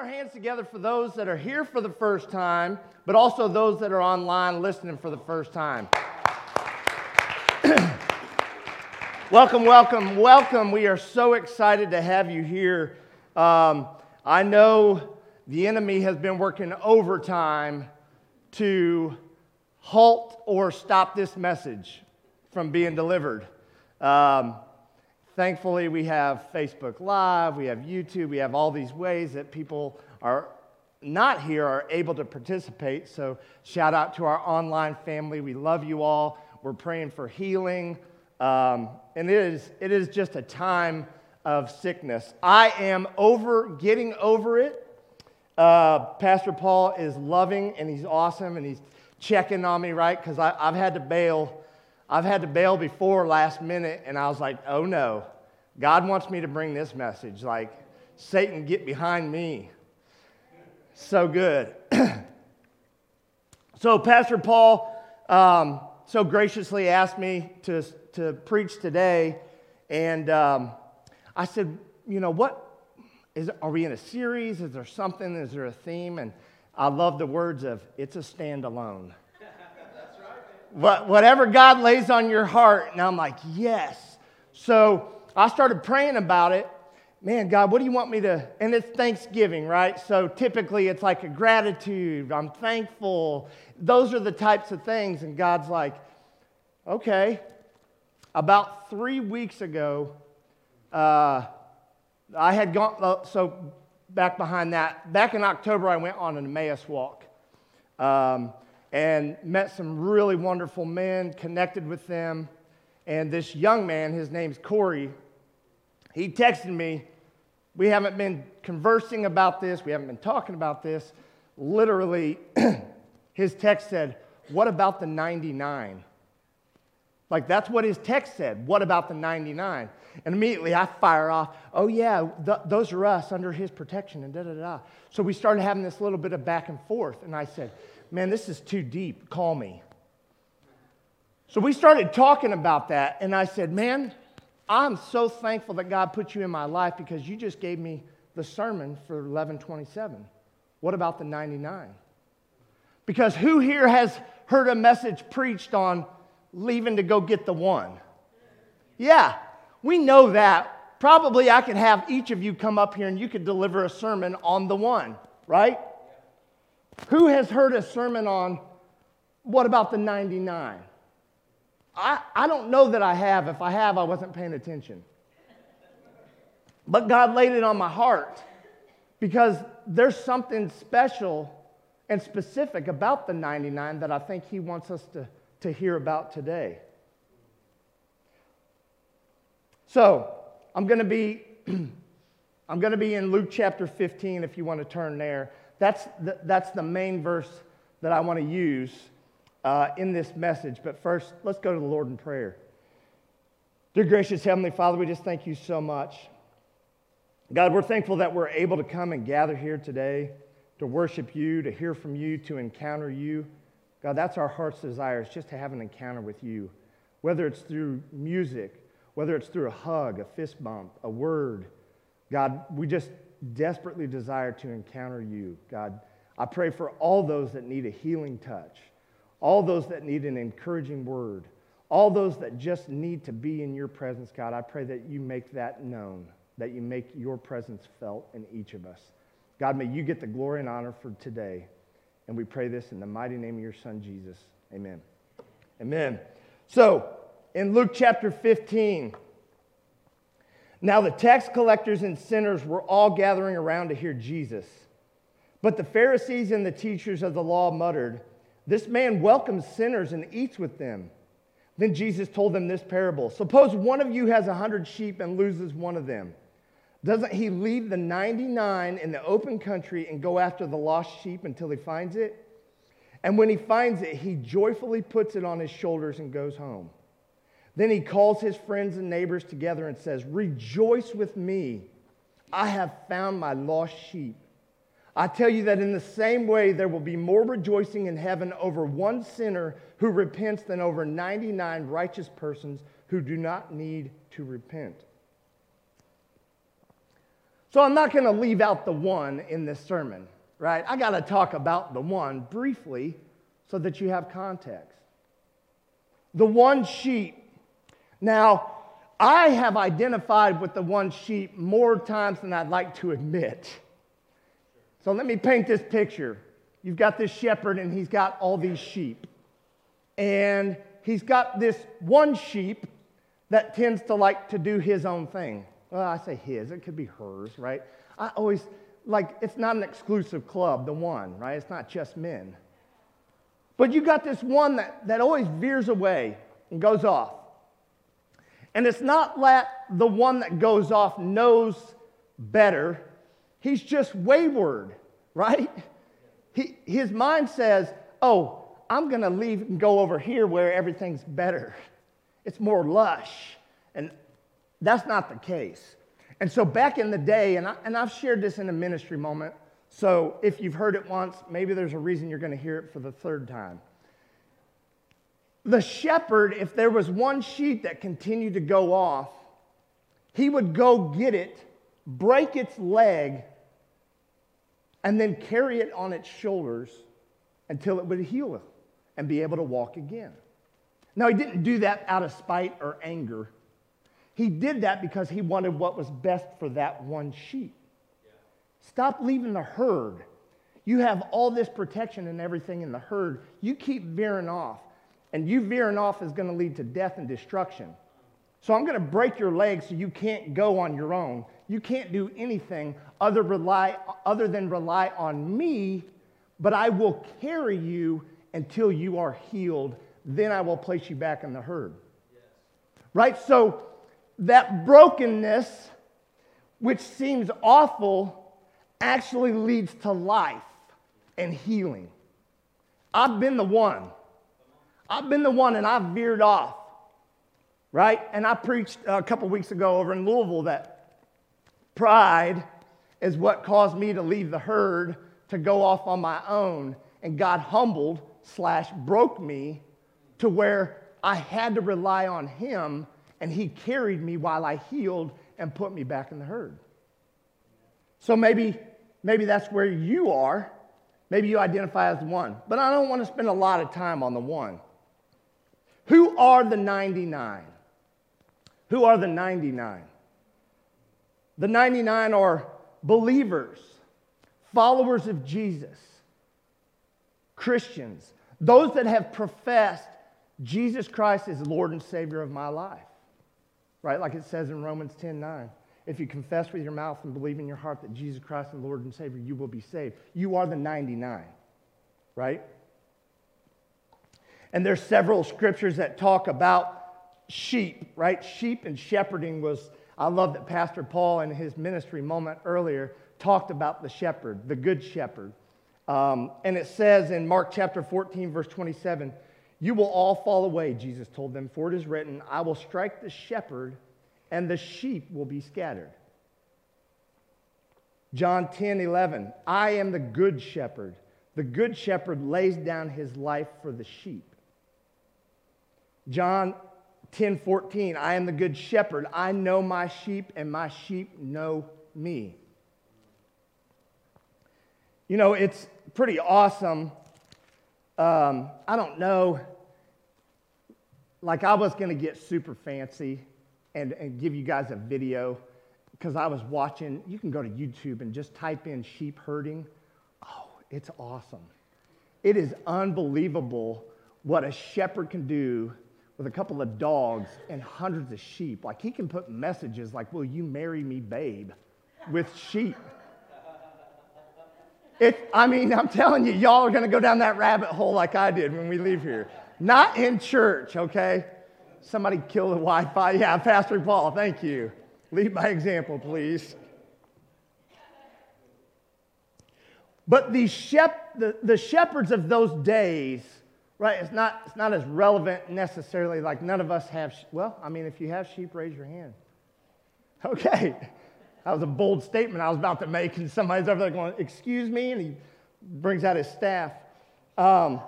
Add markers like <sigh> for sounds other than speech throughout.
our hands together for those that are here for the first time, but also those that are online listening for the first time. <clears throat> welcome, welcome, welcome. We are so excited to have you here. Um, I know the enemy has been working overtime to halt or stop this message from being delivered. Um, thankfully, we have Facebook Live, we have YouTube, we have all these ways that people are not here are able to participate. So, shout out to our online family. We love you all. We're praying for healing. Um, and it is, it is just a time of sickness. I am over getting over it. Uh, Pastor Paul is loving and he's awesome and he's checking on me, right? Because I've had to bail I've had to bail before last minute, and I was like, oh no, God wants me to bring this message. Like, Satan, get behind me. So good. <clears throat> so, Pastor Paul um, so graciously asked me to, to preach today, and um, I said, you know, what is, are we in a series? Is there something? Is there a theme? And I love the words of, it's a standalone whatever God lays on your heart. And I'm like, yes. So I started praying about it. Man, God, what do you want me to? And it's Thanksgiving, right? So typically it's like a gratitude. I'm thankful. Those are the types of things. And God's like, okay. About three weeks ago, uh, I had gone, uh, so back behind that, back in October, I went on an Emmaus walk. Um, and met some really wonderful men, connected with them. And this young man, his name's Corey, he texted me. We haven't been conversing about this, we haven't been talking about this. Literally, <clears throat> his text said, What about the 99? Like, that's what his text said. What about the 99? And immediately I fire off, Oh, yeah, th- those are us under his protection, and da da da. So we started having this little bit of back and forth. And I said, man, this is too deep. Call me. So we started talking about that, and I said, man, I'm so thankful that God put you in my life because you just gave me the sermon for 1127. What about the 99? Because who here has heard a message preached on leaving to go get the one? Yeah, we know that. Probably I could have each of you come up here and you could deliver a sermon on the one, right? Who has heard a sermon on what about the 99? I, I don't know that I have. If I have, I wasn't paying attention. But God laid it on my heart because there's something special and specific about the 99 that I think He wants us to, to hear about today. So, I'm going to be <clears throat> I'm going to be in Luke chapter 15 if you want to turn there. That's the, that's the main verse that I want to use uh, in this message. But first, let's go to the Lord in prayer. Dear gracious Heavenly Father, we just thank you so much. God, we're thankful that we're able to come and gather here today to worship you, to hear from you, to encounter you. God, that's our heart's desire, is just to have an encounter with you, whether it's through music, whether it's through a hug, a fist bump, a word. God, we just desperately desire to encounter you, God. I pray for all those that need a healing touch, all those that need an encouraging word, all those that just need to be in your presence, God. I pray that you make that known, that you make your presence felt in each of us. God, may you get the glory and honor for today. And we pray this in the mighty name of your Son, Jesus. Amen. Amen. So, in Luke chapter 15, now the tax collectors and sinners were all gathering around to hear Jesus. But the Pharisees and the teachers of the law muttered, This man welcomes sinners and eats with them. Then Jesus told them this parable Suppose one of you has a hundred sheep and loses one of them. Doesn't he leave the 99 in the open country and go after the lost sheep until he finds it? And when he finds it, he joyfully puts it on his shoulders and goes home. Then he calls his friends and neighbors together and says, Rejoice with me. I have found my lost sheep. I tell you that in the same way, there will be more rejoicing in heaven over one sinner who repents than over 99 righteous persons who do not need to repent. So I'm not going to leave out the one in this sermon, right? I got to talk about the one briefly so that you have context. The one sheep. Now, I have identified with the one sheep more times than I'd like to admit. So let me paint this picture. You've got this shepherd, and he's got all these sheep. And he's got this one sheep that tends to like to do his own thing. Well, I say his, it could be hers, right? I always, like, it's not an exclusive club, the one, right? It's not just men. But you got this one that, that always veers away and goes off. And it's not that the one that goes off knows better, he's just wayward, right? He, his mind says, oh, I'm going to leave and go over here where everything's better. It's more lush. And that's not the case. And so back in the day, and, I, and I've shared this in a ministry moment, so if you've heard it once, maybe there's a reason you're going to hear it for the third time. The shepherd, if there was one sheep that continued to go off, he would go get it, break its leg, and then carry it on its shoulders until it would heal and be able to walk again. Now, he didn't do that out of spite or anger. He did that because he wanted what was best for that one sheep. Stop leaving the herd. You have all this protection and everything in the herd. You keep veering off, and you veering off is going to lead to death and destruction. So I'm going to break your legs so you can't go on your own. You can't do anything other, rely, other than rely on me, but I will carry you until you are healed. Then I will place you back in the herd. Yes. Right? So that brokenness, which seems awful, actually leads to life and healing. I've been the one. I've been the one and I've veered off, right? And I preached a couple weeks ago over in Louisville that pride is what caused me to leave the herd to go off on my own. And God humbled slash broke me to where I had to rely on Him and he carried me while I healed and put me back in the herd. So maybe, maybe that's where you are. Maybe you identify as one. But I don't want to spend a lot of time on the one. Who are the 99? Who are the 99? The 99 are believers, followers of Jesus, Christians, those that have professed Jesus Christ is Lord and Savior of my life right? Like it says in Romans 10 9. If you confess with your mouth and believe in your heart that Jesus Christ is Lord and Savior, you will be saved. You are the 99, right? And there's several scriptures that talk about sheep, right? Sheep and shepherding was, I love that Pastor Paul in his ministry moment earlier talked about the shepherd, the good shepherd. Um, and it says in Mark chapter 14, verse 27, you will all fall away, Jesus told them, for it is written, I will strike the shepherd, and the sheep will be scattered. John 10 11, I am the good shepherd. The good shepherd lays down his life for the sheep. John 10 14, I am the good shepherd. I know my sheep, and my sheep know me. You know, it's pretty awesome um, I don't know. Like, I was going to get super fancy and, and give you guys a video because I was watching. You can go to YouTube and just type in sheep herding. Oh, it's awesome. It is unbelievable what a shepherd can do with a couple of dogs and hundreds of sheep. Like, he can put messages like, Will you marry me, babe? with sheep. It, I mean, I'm telling you, y'all are going to go down that rabbit hole like I did when we leave here. Not in church, okay? Somebody kill the Wi Fi. Yeah, Pastor Paul, thank you. Lead by example, please. But the, shep- the, the shepherds of those days, right, it's not, it's not as relevant necessarily, like none of us have, well, I mean, if you have sheep, raise your hand. Okay. <laughs> That was a bold statement I was about to make, and somebody's over there going, Excuse me, and he brings out his staff. Um,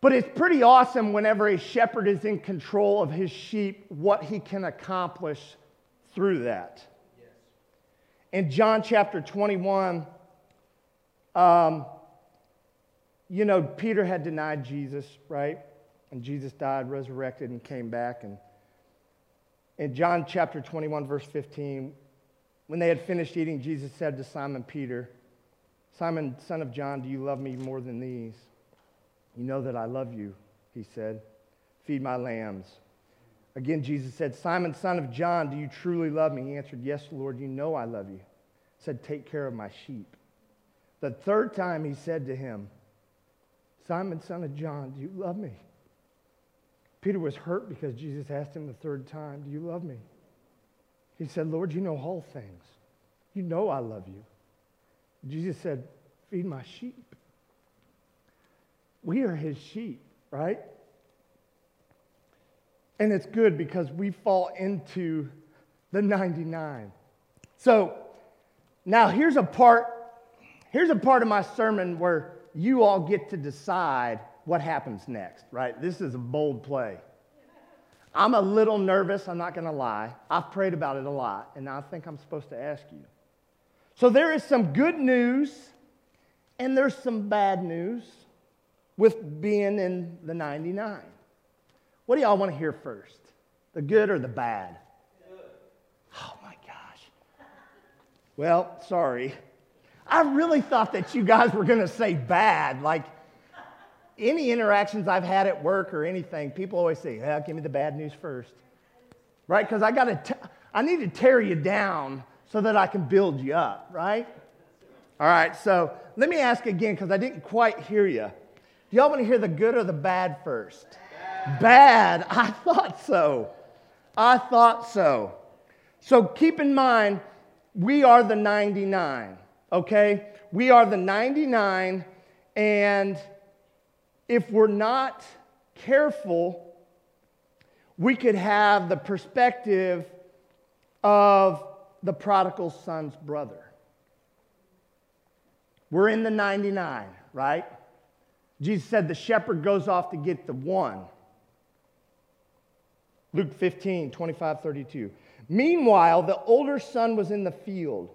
but it's pretty awesome whenever a shepherd is in control of his sheep, what he can accomplish through that. Yes. In John chapter 21, um, you know, Peter had denied Jesus, right? And Jesus died, resurrected, and came back. And in John chapter 21, verse 15, when they had finished eating, Jesus said to Simon Peter, Simon, son of John, do you love me more than these? You know that I love you, he said. Feed my lambs. Again, Jesus said, Simon, son of John, do you truly love me? He answered, Yes, Lord, you know I love you. He said, Take care of my sheep. The third time he said to him, Simon, son of John, do you love me? Peter was hurt because Jesus asked him the third time, Do you love me? He said, Lord, you know all things. You know I love you. Jesus said, Feed my sheep. We are his sheep, right? And it's good because we fall into the 99. So now here's a part here's a part of my sermon where you all get to decide what happens next, right? This is a bold play. I'm a little nervous, I'm not going to lie. I've prayed about it a lot, and I think I'm supposed to ask you. So there is some good news, and there's some bad news with being in the 99. What do y'all want to hear first? The good or the bad? Oh my gosh. Well, sorry. I really thought that you guys were going to say bad. Like, any interactions I've had at work or anything, people always say, yeah, give me the bad news first. Right? Because I got to, I need to tear you down so that I can build you up, right? All right, so let me ask again because I didn't quite hear you. Do y'all want to hear the good or the bad first? Bad. bad. I thought so. I thought so. So keep in mind, we are the 99, okay? We are the 99, and if we're not careful, we could have the perspective of the prodigal son's brother. We're in the 99, right? Jesus said the shepherd goes off to get the one. Luke 15, 25, 32. Meanwhile, the older son was in the field.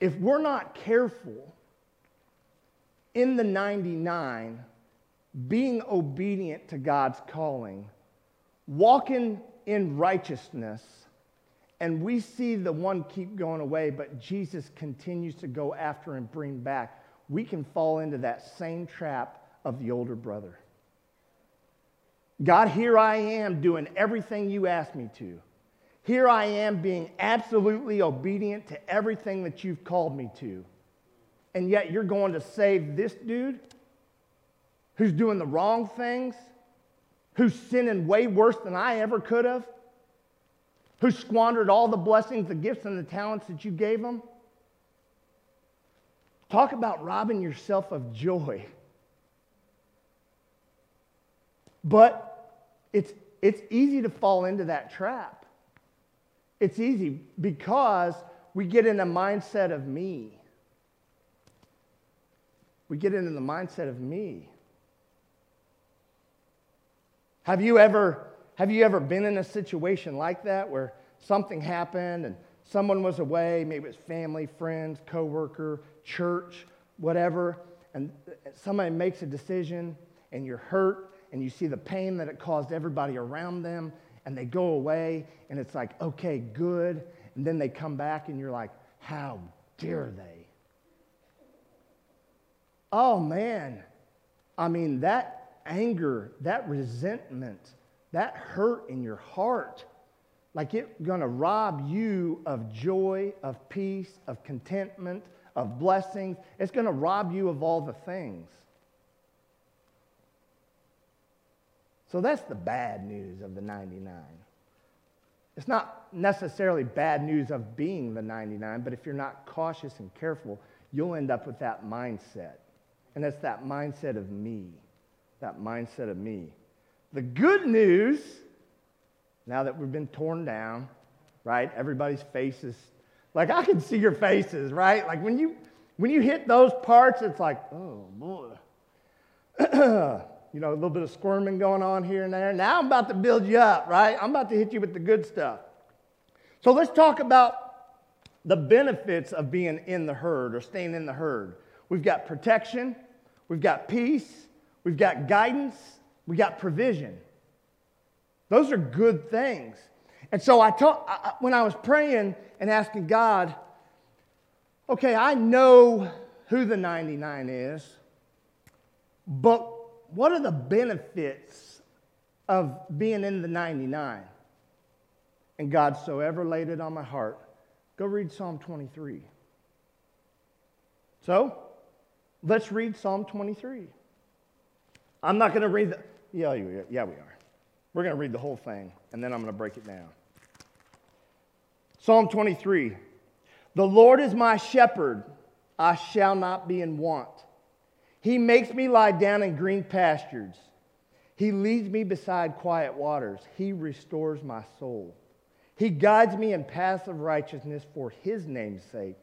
If we're not careful, in the 99, being obedient to God's calling, walking in righteousness, and we see the one keep going away, but Jesus continues to go after and bring back, we can fall into that same trap of the older brother. God, here I am doing everything you asked me to. Here I am being absolutely obedient to everything that you've called me to and yet you're going to save this dude who's doing the wrong things, who's sinning way worse than I ever could have, who squandered all the blessings, the gifts, and the talents that you gave him. Talk about robbing yourself of joy. But it's, it's easy to fall into that trap. It's easy because we get in a mindset of me we get into the mindset of me. Have you ever, have you ever been in a situation like that where something happened and someone was away, maybe it's family, friends, coworker, church, whatever, and somebody makes a decision and you're hurt and you see the pain that it caused everybody around them and they go away and it's like, okay, good. And then they come back and you're like, How dare they? Oh man, I mean, that anger, that resentment, that hurt in your heart, like it's gonna rob you of joy, of peace, of contentment, of blessings. It's gonna rob you of all the things. So that's the bad news of the 99. It's not necessarily bad news of being the 99, but if you're not cautious and careful, you'll end up with that mindset. And it's that mindset of me. That mindset of me. The good news, now that we've been torn down, right? Everybody's faces, like I can see your faces, right? Like when you when you hit those parts, it's like, oh boy. <clears throat> you know, a little bit of squirming going on here and there. Now I'm about to build you up, right? I'm about to hit you with the good stuff. So let's talk about the benefits of being in the herd or staying in the herd. We've got protection, we've got peace, we've got guidance, we got provision. Those are good things. And so I told, when I was praying and asking God, okay, I know who the 99 is, but what are the benefits of being in the 99? And God so ever laid it on my heart. Go read Psalm 23. So, let's read Psalm 23. I'm not going to read the. Yeah, yeah, we are. We're going to read the whole thing, and then I'm going to break it down. Psalm 23 The Lord is my shepherd, I shall not be in want. He makes me lie down in green pastures. He leads me beside quiet waters. He restores my soul. He guides me in paths of righteousness for his name's sake.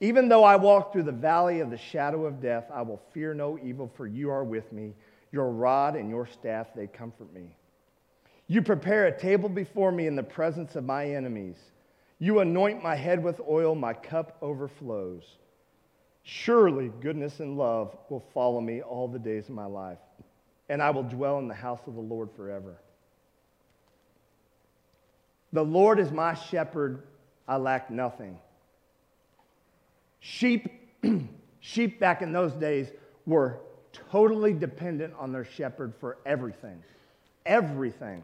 Even though I walk through the valley of the shadow of death, I will fear no evil, for you are with me. Your rod and your staff, they comfort me. You prepare a table before me in the presence of my enemies. You anoint my head with oil, my cup overflows. Surely goodness and love will follow me all the days of my life, and I will dwell in the house of the Lord forever. The Lord is my shepherd, I lack nothing. Sheep, <clears throat> sheep back in those days were totally dependent on their shepherd for everything. Everything.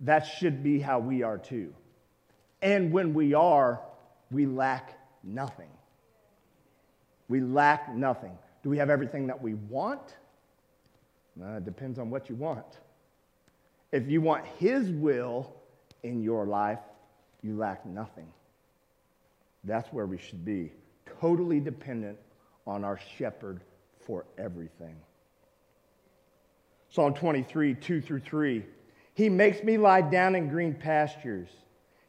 That should be how we are too. And when we are, we lack nothing. We lack nothing. Do we have everything that we want? it depends on what you want. If you want His will in your life, you lack nothing. That's where we should be, totally dependent on our shepherd for everything. Psalm 23, 2 through 3. He makes me lie down in green pastures.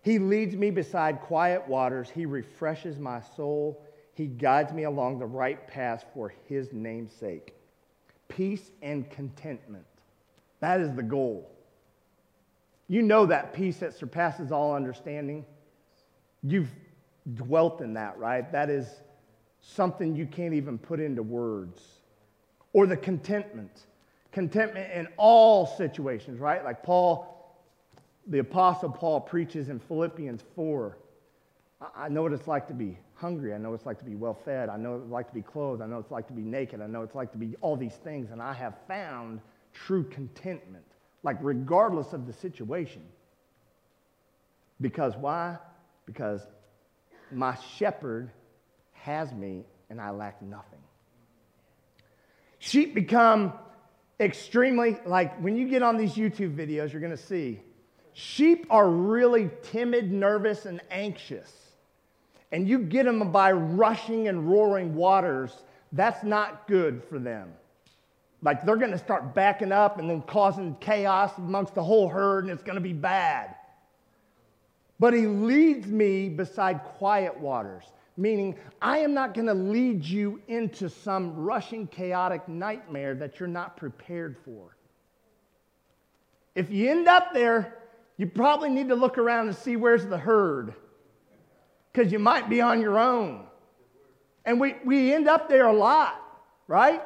He leads me beside quiet waters. He refreshes my soul. He guides me along the right path for his name's sake. Peace and contentment. That is the goal. You know that peace that surpasses all understanding. You've dwelt in that, right? That is something you can't even put into words. Or the contentment. Contentment in all situations, right? Like Paul, the Apostle Paul preaches in Philippians 4. I know what it's like to be hungry. I know it's like to be well fed. I know it's like to be clothed. I know it's like to be naked. I know it's like to be all these things. And I have found true contentment, like regardless of the situation. Because why? Because my shepherd has me and I lack nothing. Sheep become extremely, like when you get on these YouTube videos, you're going to see sheep are really timid, nervous, and anxious and you get them by rushing and roaring waters, that's not good for them. Like they're going to start backing up and then causing chaos amongst the whole herd, and it's going to be bad. But he leads me beside quiet waters, meaning I am not going to lead you into some rushing, chaotic nightmare that you're not prepared for. If you end up there, you probably need to look around and see where's the herd because you might be on your own. And we, we end up there a lot, right?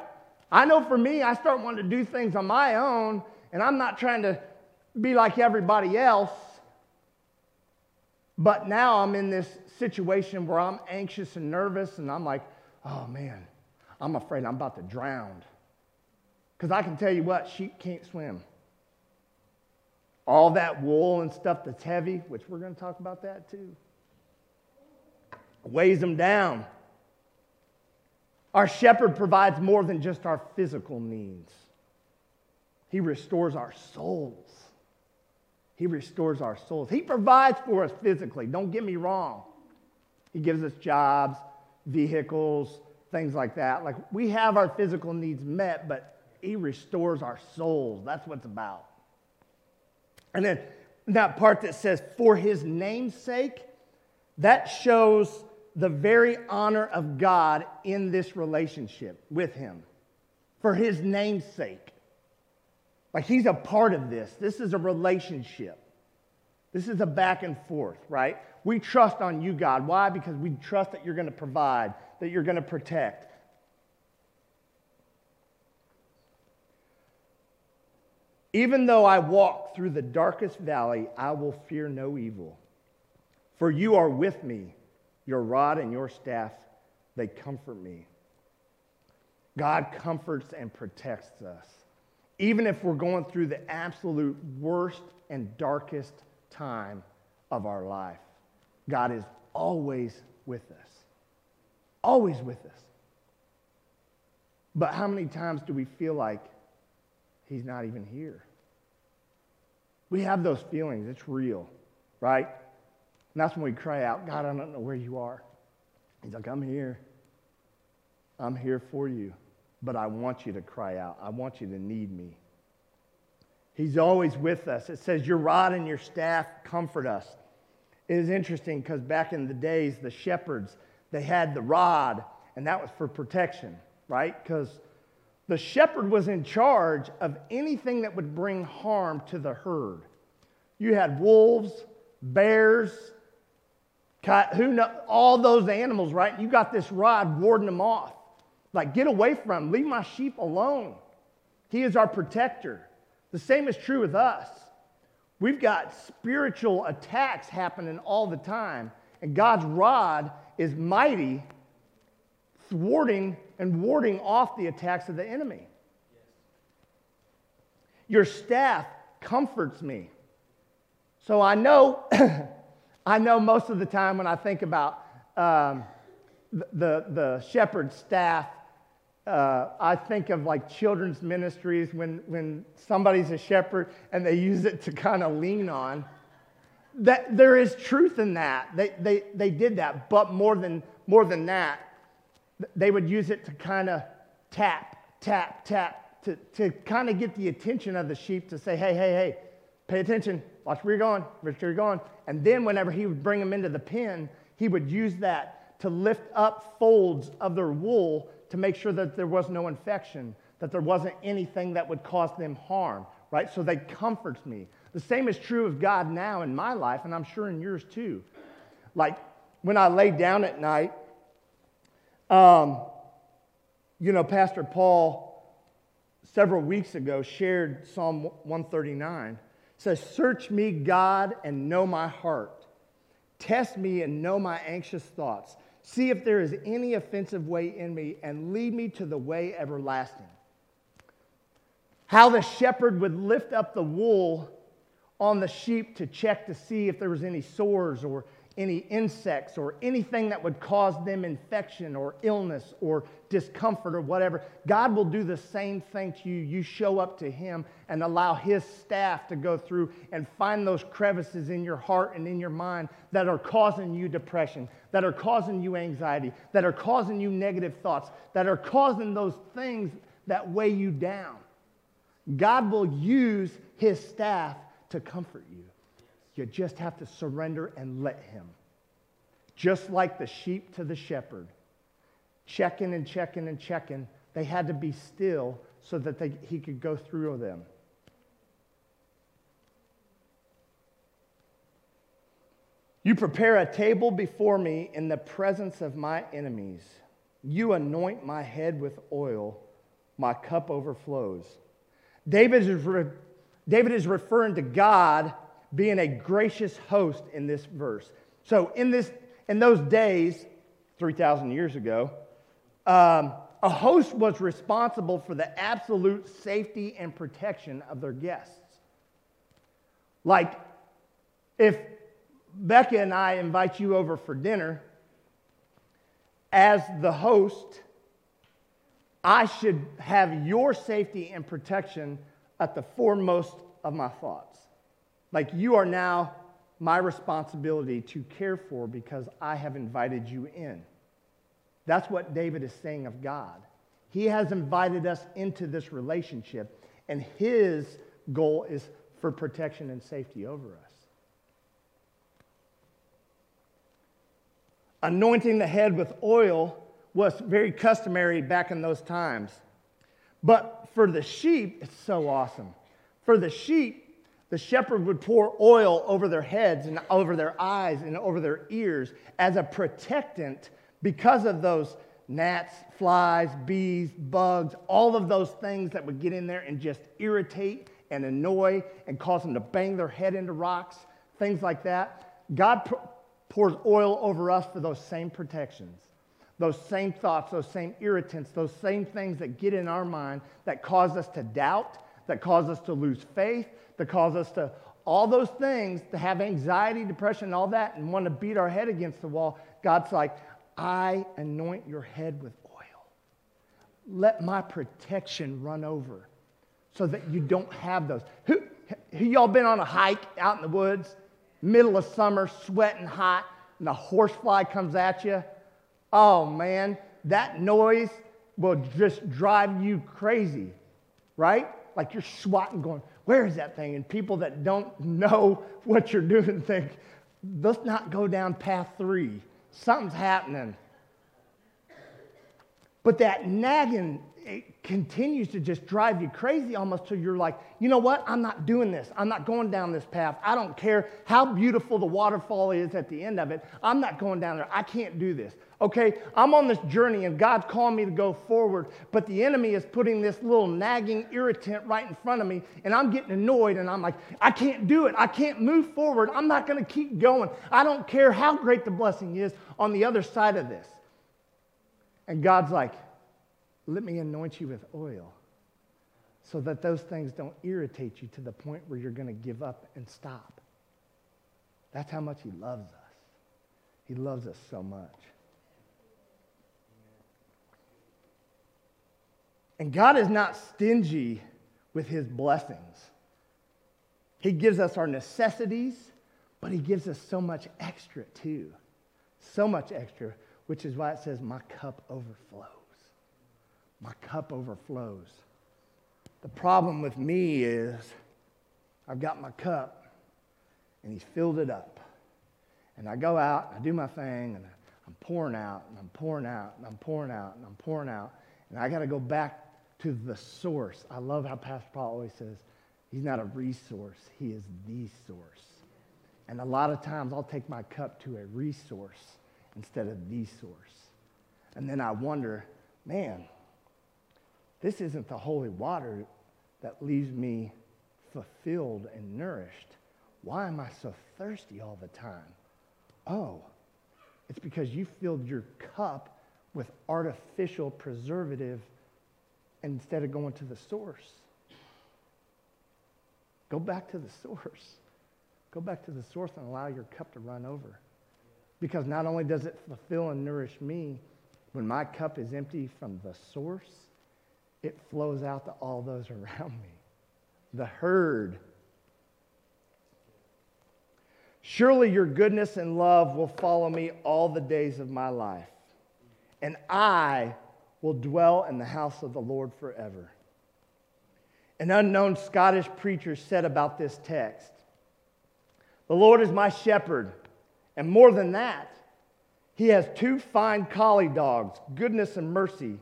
I know for me, I start wanting to do things on my own, and I'm not trying to be like everybody else. But now I'm in this situation where I'm anxious and nervous and I'm like, oh man, I'm afraid I'm about to drown. Because I can tell you what, sheep can't swim. All that wool and stuff that's heavy, which we're going to talk about that too, weighs them down. Our shepherd provides more than just our physical needs, he restores our souls. He restores our souls. He provides for us physically, don't get me wrong. He gives us jobs, vehicles, things like that. Like we have our physical needs met, but He restores our souls. That's what it's about. And then that part that says, for His name's sake, that shows the very honor of God in this relationship with Him. For His name's sake. Like He's a part of this. This is a relationship. This is a back and forth, right? We trust on you, God. Why? Because we trust that you're going to provide, that you're going to protect. Even though I walk through the darkest valley, I will fear no evil. For you are with me, your rod and your staff, they comfort me. God comforts and protects us. Even if we're going through the absolute worst and darkest time of our life. God is always with us. Always with us. But how many times do we feel like He's not even here? We have those feelings. It's real, right? And that's when we cry out, God, I don't know where you are. He's like, I'm here. I'm here for you. But I want you to cry out. I want you to need me. He's always with us. It says, Your rod and your staff comfort us. It is interesting because back in the days, the shepherds, they had the rod, and that was for protection, right? Because the shepherd was in charge of anything that would bring harm to the herd. You had wolves, bears, who know, all those animals, right? You got this rod warding them off. Like, get away from them. Leave my sheep alone. He is our protector. The same is true with us. We've got spiritual attacks happening all the time, and God's rod is mighty, thwarting and warding off the attacks of the enemy. Your staff comforts me. So I know, <clears throat> I know most of the time when I think about um, the, the shepherd's staff uh, I think of like children's ministries when, when somebody's a shepherd and they use it to kind of lean on. That there is truth in that. They, they, they did that, but more than, more than that, they would use it to kind of tap, tap, tap, to, to kind of get the attention of the sheep to say, hey, hey, hey, pay attention, watch where you're going, watch where you're going. And then whenever he would bring them into the pen, he would use that to lift up folds of their wool to make sure that there was no infection, that there wasn't anything that would cause them harm, right? So they comforts me. The same is true of God now in my life, and I'm sure in yours too. Like when I lay down at night, um, you know, Pastor Paul several weeks ago shared Psalm 139. Says, Search me, God, and know my heart. Test me and know my anxious thoughts. See if there is any offensive way in me and lead me to the way everlasting. How the shepherd would lift up the wool on the sheep to check to see if there was any sores or any insects or anything that would cause them infection or illness or discomfort or whatever. God will do the same thing to you. You show up to Him and allow His staff to go through and find those crevices in your heart and in your mind that are causing you depression, that are causing you anxiety, that are causing you negative thoughts, that are causing those things that weigh you down. God will use His staff to comfort you. You just have to surrender and let Him. Just like the sheep to the shepherd, checking and checking and checking, they had to be still so that they, He could go through them. You prepare a table before me in the presence of my enemies. You anoint my head with oil, my cup overflows. David is, re- David is referring to God being a gracious host in this verse. So in this in those days, 3,000 years ago, um, a host was responsible for the absolute safety and protection of their guests. Like, if Becca and I invite you over for dinner, as the host, I should have your safety and protection at the foremost of my thoughts. Like you are now my responsibility to care for because I have invited you in. That's what David is saying of God. He has invited us into this relationship, and his goal is for protection and safety over us. Anointing the head with oil was very customary back in those times. But for the sheep, it's so awesome. For the sheep, the shepherd would pour oil over their heads and over their eyes and over their ears as a protectant because of those gnats, flies, bees, bugs, all of those things that would get in there and just irritate and annoy and cause them to bang their head into rocks, things like that. God pours oil over us for those same protections, those same thoughts, those same irritants, those same things that get in our mind that cause us to doubt, that cause us to lose faith, that cause us to all those things to have anxiety, depression, and all that, and want to beat our head against the wall. God's like, I anoint your head with oil. Let my protection run over so that you don't have those. Who, who y'all been on a hike out in the woods middle of summer, sweating hot, and a horsefly comes at you, oh man, that noise will just drive you crazy, right? Like you're swatting, going, where is that thing? And people that don't know what you're doing think, let's not go down path three. Something's happening. But that nagging it continues to just drive you crazy almost till you're like, you know what? I'm not doing this. I'm not going down this path. I don't care how beautiful the waterfall is at the end of it. I'm not going down there. I can't do this. Okay, I'm on this journey and God's calling me to go forward, but the enemy is putting this little nagging irritant right in front of me, and I'm getting annoyed, and I'm like, I can't do it. I can't move forward. I'm not going to keep going. I don't care how great the blessing is on the other side of this. And God's like, let me anoint you with oil so that those things don't irritate you to the point where you're going to give up and stop. That's how much He loves us. He loves us so much. And God is not stingy with His blessings. He gives us our necessities, but He gives us so much extra too. So much extra, which is why it says, My cup overflows my cup overflows. The problem with me is I've got my cup and he's filled it up. And I go out and I do my thing and I'm pouring out and I'm pouring out and I'm pouring out and I'm pouring out. And I got to go back to the source. I love how Pastor Paul always says, he's not a resource, he is the source. And a lot of times I'll take my cup to a resource instead of the source. And then I wonder, man, this isn't the holy water that leaves me fulfilled and nourished. Why am I so thirsty all the time? Oh, it's because you filled your cup with artificial preservative instead of going to the source. Go back to the source. Go back to the source and allow your cup to run over. Because not only does it fulfill and nourish me, when my cup is empty from the source, it flows out to all those around me. The herd. Surely your goodness and love will follow me all the days of my life, and I will dwell in the house of the Lord forever. An unknown Scottish preacher said about this text The Lord is my shepherd, and more than that, he has two fine collie dogs, goodness and mercy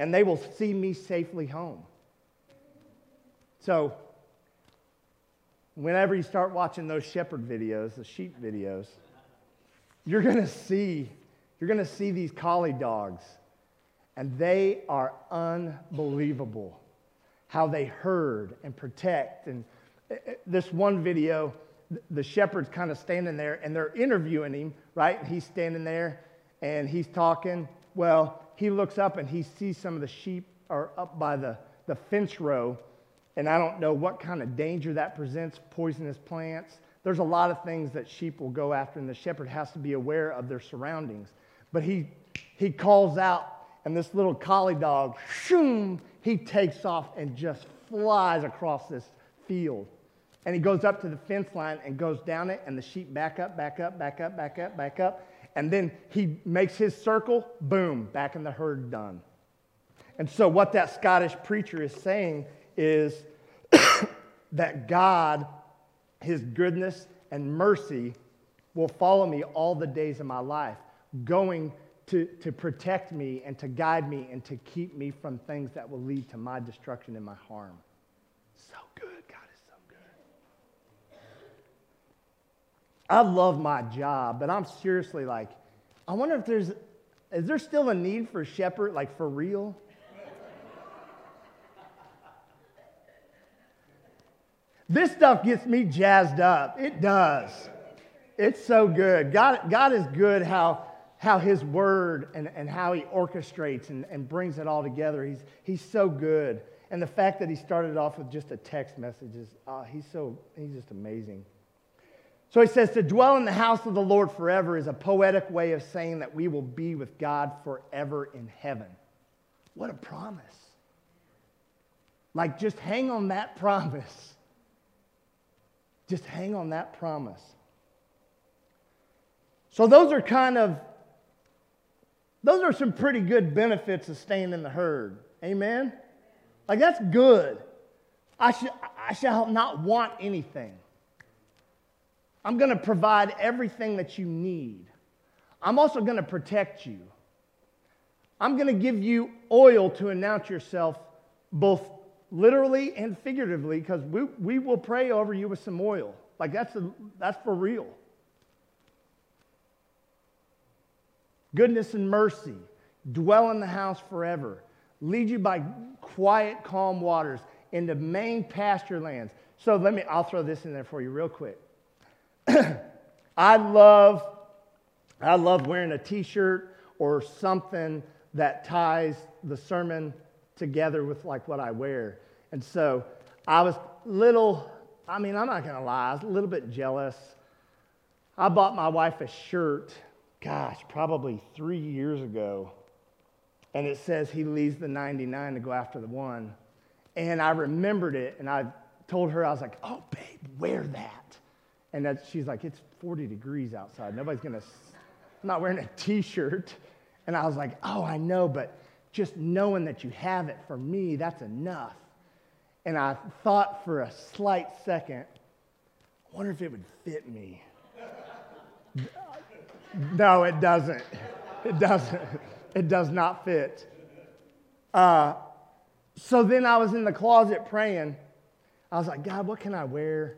and they will see me safely home. So, whenever you start watching those shepherd videos, the sheep videos, you're going to see you're going to see these collie dogs and they are unbelievable how they herd and protect and eh, eh, this one video the shepherd's kind of standing there and they're interviewing him, right? He's standing there and he's talking. Well, he looks up and he sees some of the sheep are up by the, the fence row. And I don't know what kind of danger that presents, poisonous plants. There's a lot of things that sheep will go after, and the shepherd has to be aware of their surroundings. But he, he calls out, and this little collie dog, shoom, he takes off and just flies across this field. And he goes up to the fence line and goes down it, and the sheep back up, back up, back up, back up, back up. And then he makes his circle, boom, back in the herd, done. And so, what that Scottish preacher is saying is <coughs> that God, his goodness and mercy, will follow me all the days of my life, going to, to protect me and to guide me and to keep me from things that will lead to my destruction and my harm. So good. God is so good. I love my job, but I'm seriously like, I wonder if there's, is there still a need for a shepherd, like for real? This stuff gets me jazzed up. It does. It's so good. God, God is good how how his word and, and how he orchestrates and, and brings it all together. He's, he's so good. And the fact that he started off with just a text message is, uh, he's so, he's just amazing. So he says, to dwell in the house of the Lord forever is a poetic way of saying that we will be with God forever in heaven. What a promise. Like, just hang on that <laughs> promise. Just hang on that promise. So, those are kind of those are some pretty good benefits of staying in the herd. Amen? Like, that's good. I, sh- I shall not want anything. I'm going to provide everything that you need. I'm also going to protect you. I'm going to give you oil to announce yourself both literally and figuratively because we, we will pray over you with some oil. Like, that's, a, that's for real. goodness and mercy, dwell in the house forever, lead you by quiet, calm waters into main pasture lands. So let me, I'll throw this in there for you real quick. I love, I love wearing a t-shirt or something that ties the sermon together with like what I wear. And so I was little, I mean, I'm not gonna lie, I was a little bit jealous. I bought my wife a shirt gosh, probably three years ago. And it says he leaves the 99 to go after the one. And I remembered it and I told her, I was like, oh, babe, wear that. And that, she's like, it's 40 degrees outside. Nobody's to, I'm not wearing a t shirt. And I was like, oh, I know, but just knowing that you have it for me, that's enough. And I thought for a slight second, I wonder if it would fit me. No, it doesn't. It doesn't. It does not fit. Uh, so then I was in the closet praying. I was like, God, what can I wear?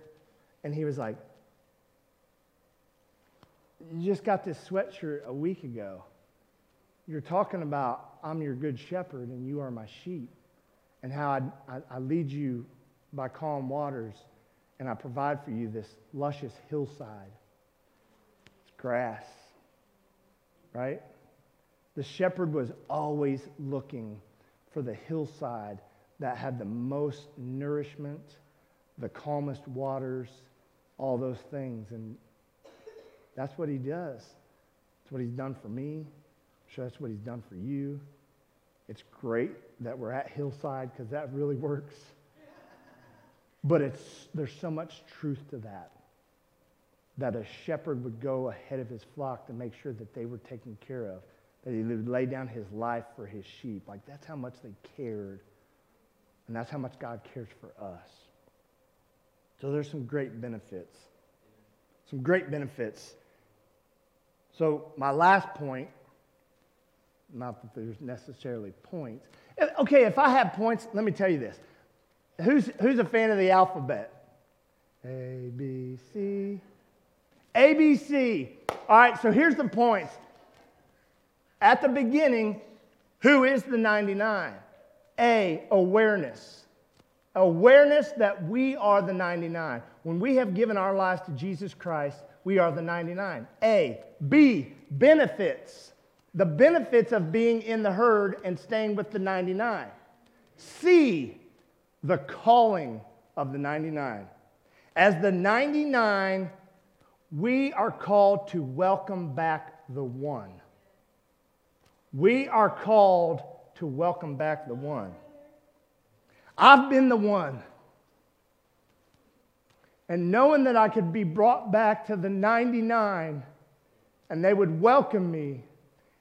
And he was like, You just got this sweatshirt a week ago. You're talking about, I'm your good shepherd and you are my sheep, and how I, I, I lead you by calm waters, and I provide for you this luscious hillside. It's grass right? The shepherd was always looking for the hillside that had the most nourishment, the calmest waters, all those things. And that's what he does. That's what he's done for me. I'm sure that's what he's done for you. It's great that we're at Hillside because that really works. But it's, there's so much truth to that that a shepherd would go ahead of his flock to make sure that they were taken care of, that he would lay down his life for his sheep. Like that's how much they cared. And that's how much God cares for us. So there's some great benefits. Some great benefits. So, my last point, not that there's necessarily points. Eh, okay, if I have points, let me tell you this. Who's, who's a fan of the alphabet? A, B, C, ABC. All right, so here's the points. At the beginning, who is the 99? A, awareness. Awareness that we are the 99. When we have given our lives to Jesus Christ, we are the 99. A. B. Benefits. The benefits of being in the herd and staying with the 99. C. The calling of the 99. As the 99, we are called to welcome back the one. We are called to welcome back the one. I've been the one. And knowing that I could be brought back to the 99 and they would welcome me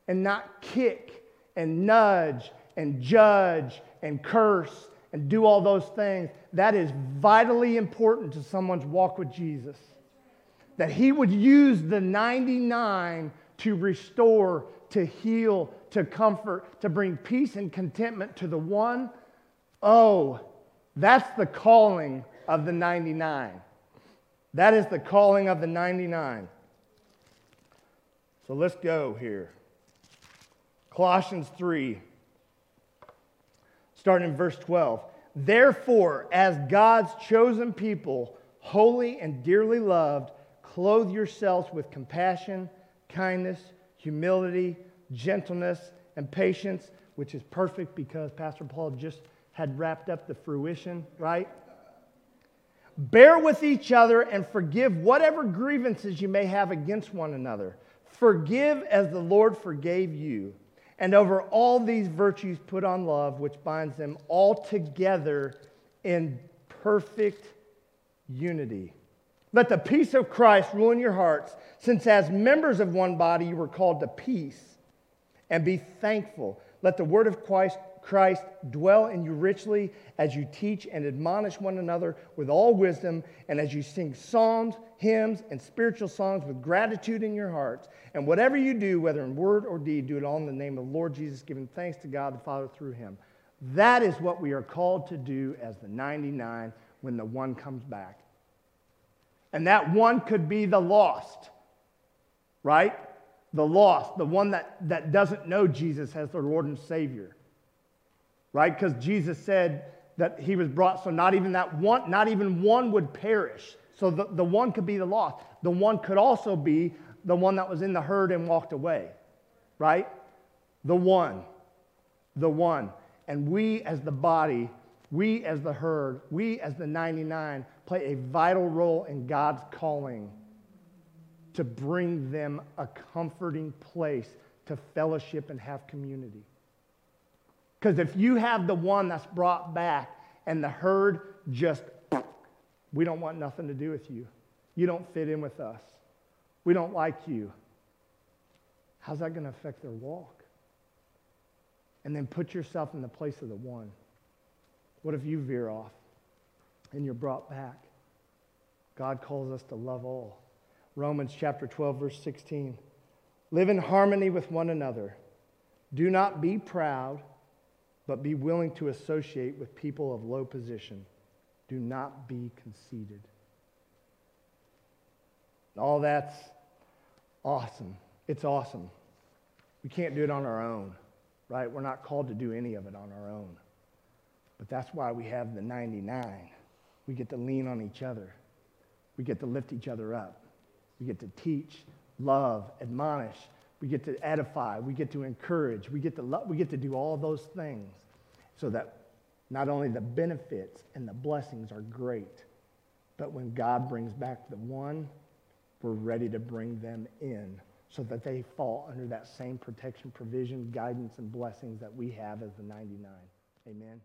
and not kick and nudge and judge and curse and do all those things, that is vitally important to someone's walk with Jesus. That he would use the 99 to restore, to heal, to comfort, to bring peace and contentment to the one. Oh, that's the calling of the 99. That is the calling of the 99. So let's go here. Colossians 3, starting in verse 12. Therefore, as God's chosen people, holy and dearly loved, clothe yourselves with compassion, kindness, humility, gentleness, and patience, which is perfect because Pastor Paul just had wrapped up the fruition, right? Bear with each other and forgive whatever grievances you may have against one another. Forgive as the Lord forgave you. And over all these virtues, put on love, which binds them all together in perfect unity. Let the peace of Christ rule in your hearts, since as members of one body you were called to peace, and be thankful. Let the word of Christ Christ dwell in you richly as you teach and admonish one another with all wisdom, and as you sing psalms, hymns, and spiritual songs with gratitude in your hearts. And whatever you do, whether in word or deed, do it all in the name of the Lord Jesus, giving thanks to God the Father through him. That is what we are called to do as the 99 when the one comes back. And that one could be the lost, right? The lost, the one that, that doesn't know Jesus as their Lord and Savior right? Because Jesus said that he was brought so not even that one, not even one would perish. So the, the one could be the lost. The one could also be the one that was in the herd and walked away, right? The one. The one. And we as the body, we as the herd, we as the 99 play a vital role in God's calling to bring them a comforting place to fellowship and have community. Because if you have the one that's brought back and the herd just, we don't want nothing to do with you. You don't fit in with us. We don't like you. How's that going to affect their walk? And then put yourself in the place of the one. What if you veer off and you're brought back? God calls us to love all. Romans chapter 12, verse 16. Live in harmony with one another. Do not be proud but be willing to associate with people of low position. Do not be conceited. All that's awesome. It's awesome. We can't do it on our own, right? We're not called to do any of it on our own. But that's why we have the 99. We get to lean on each other, we get to lift each other up, we get to teach, love, admonish, we get to edify, we get to encourage, we get to, love, we get to do all those things so that not only the benefits and the blessings are great, but when God brings back the one, we're ready to bring them in so that they fall under that same protection, provision, guidance, and blessings that we have as the 99. Amen.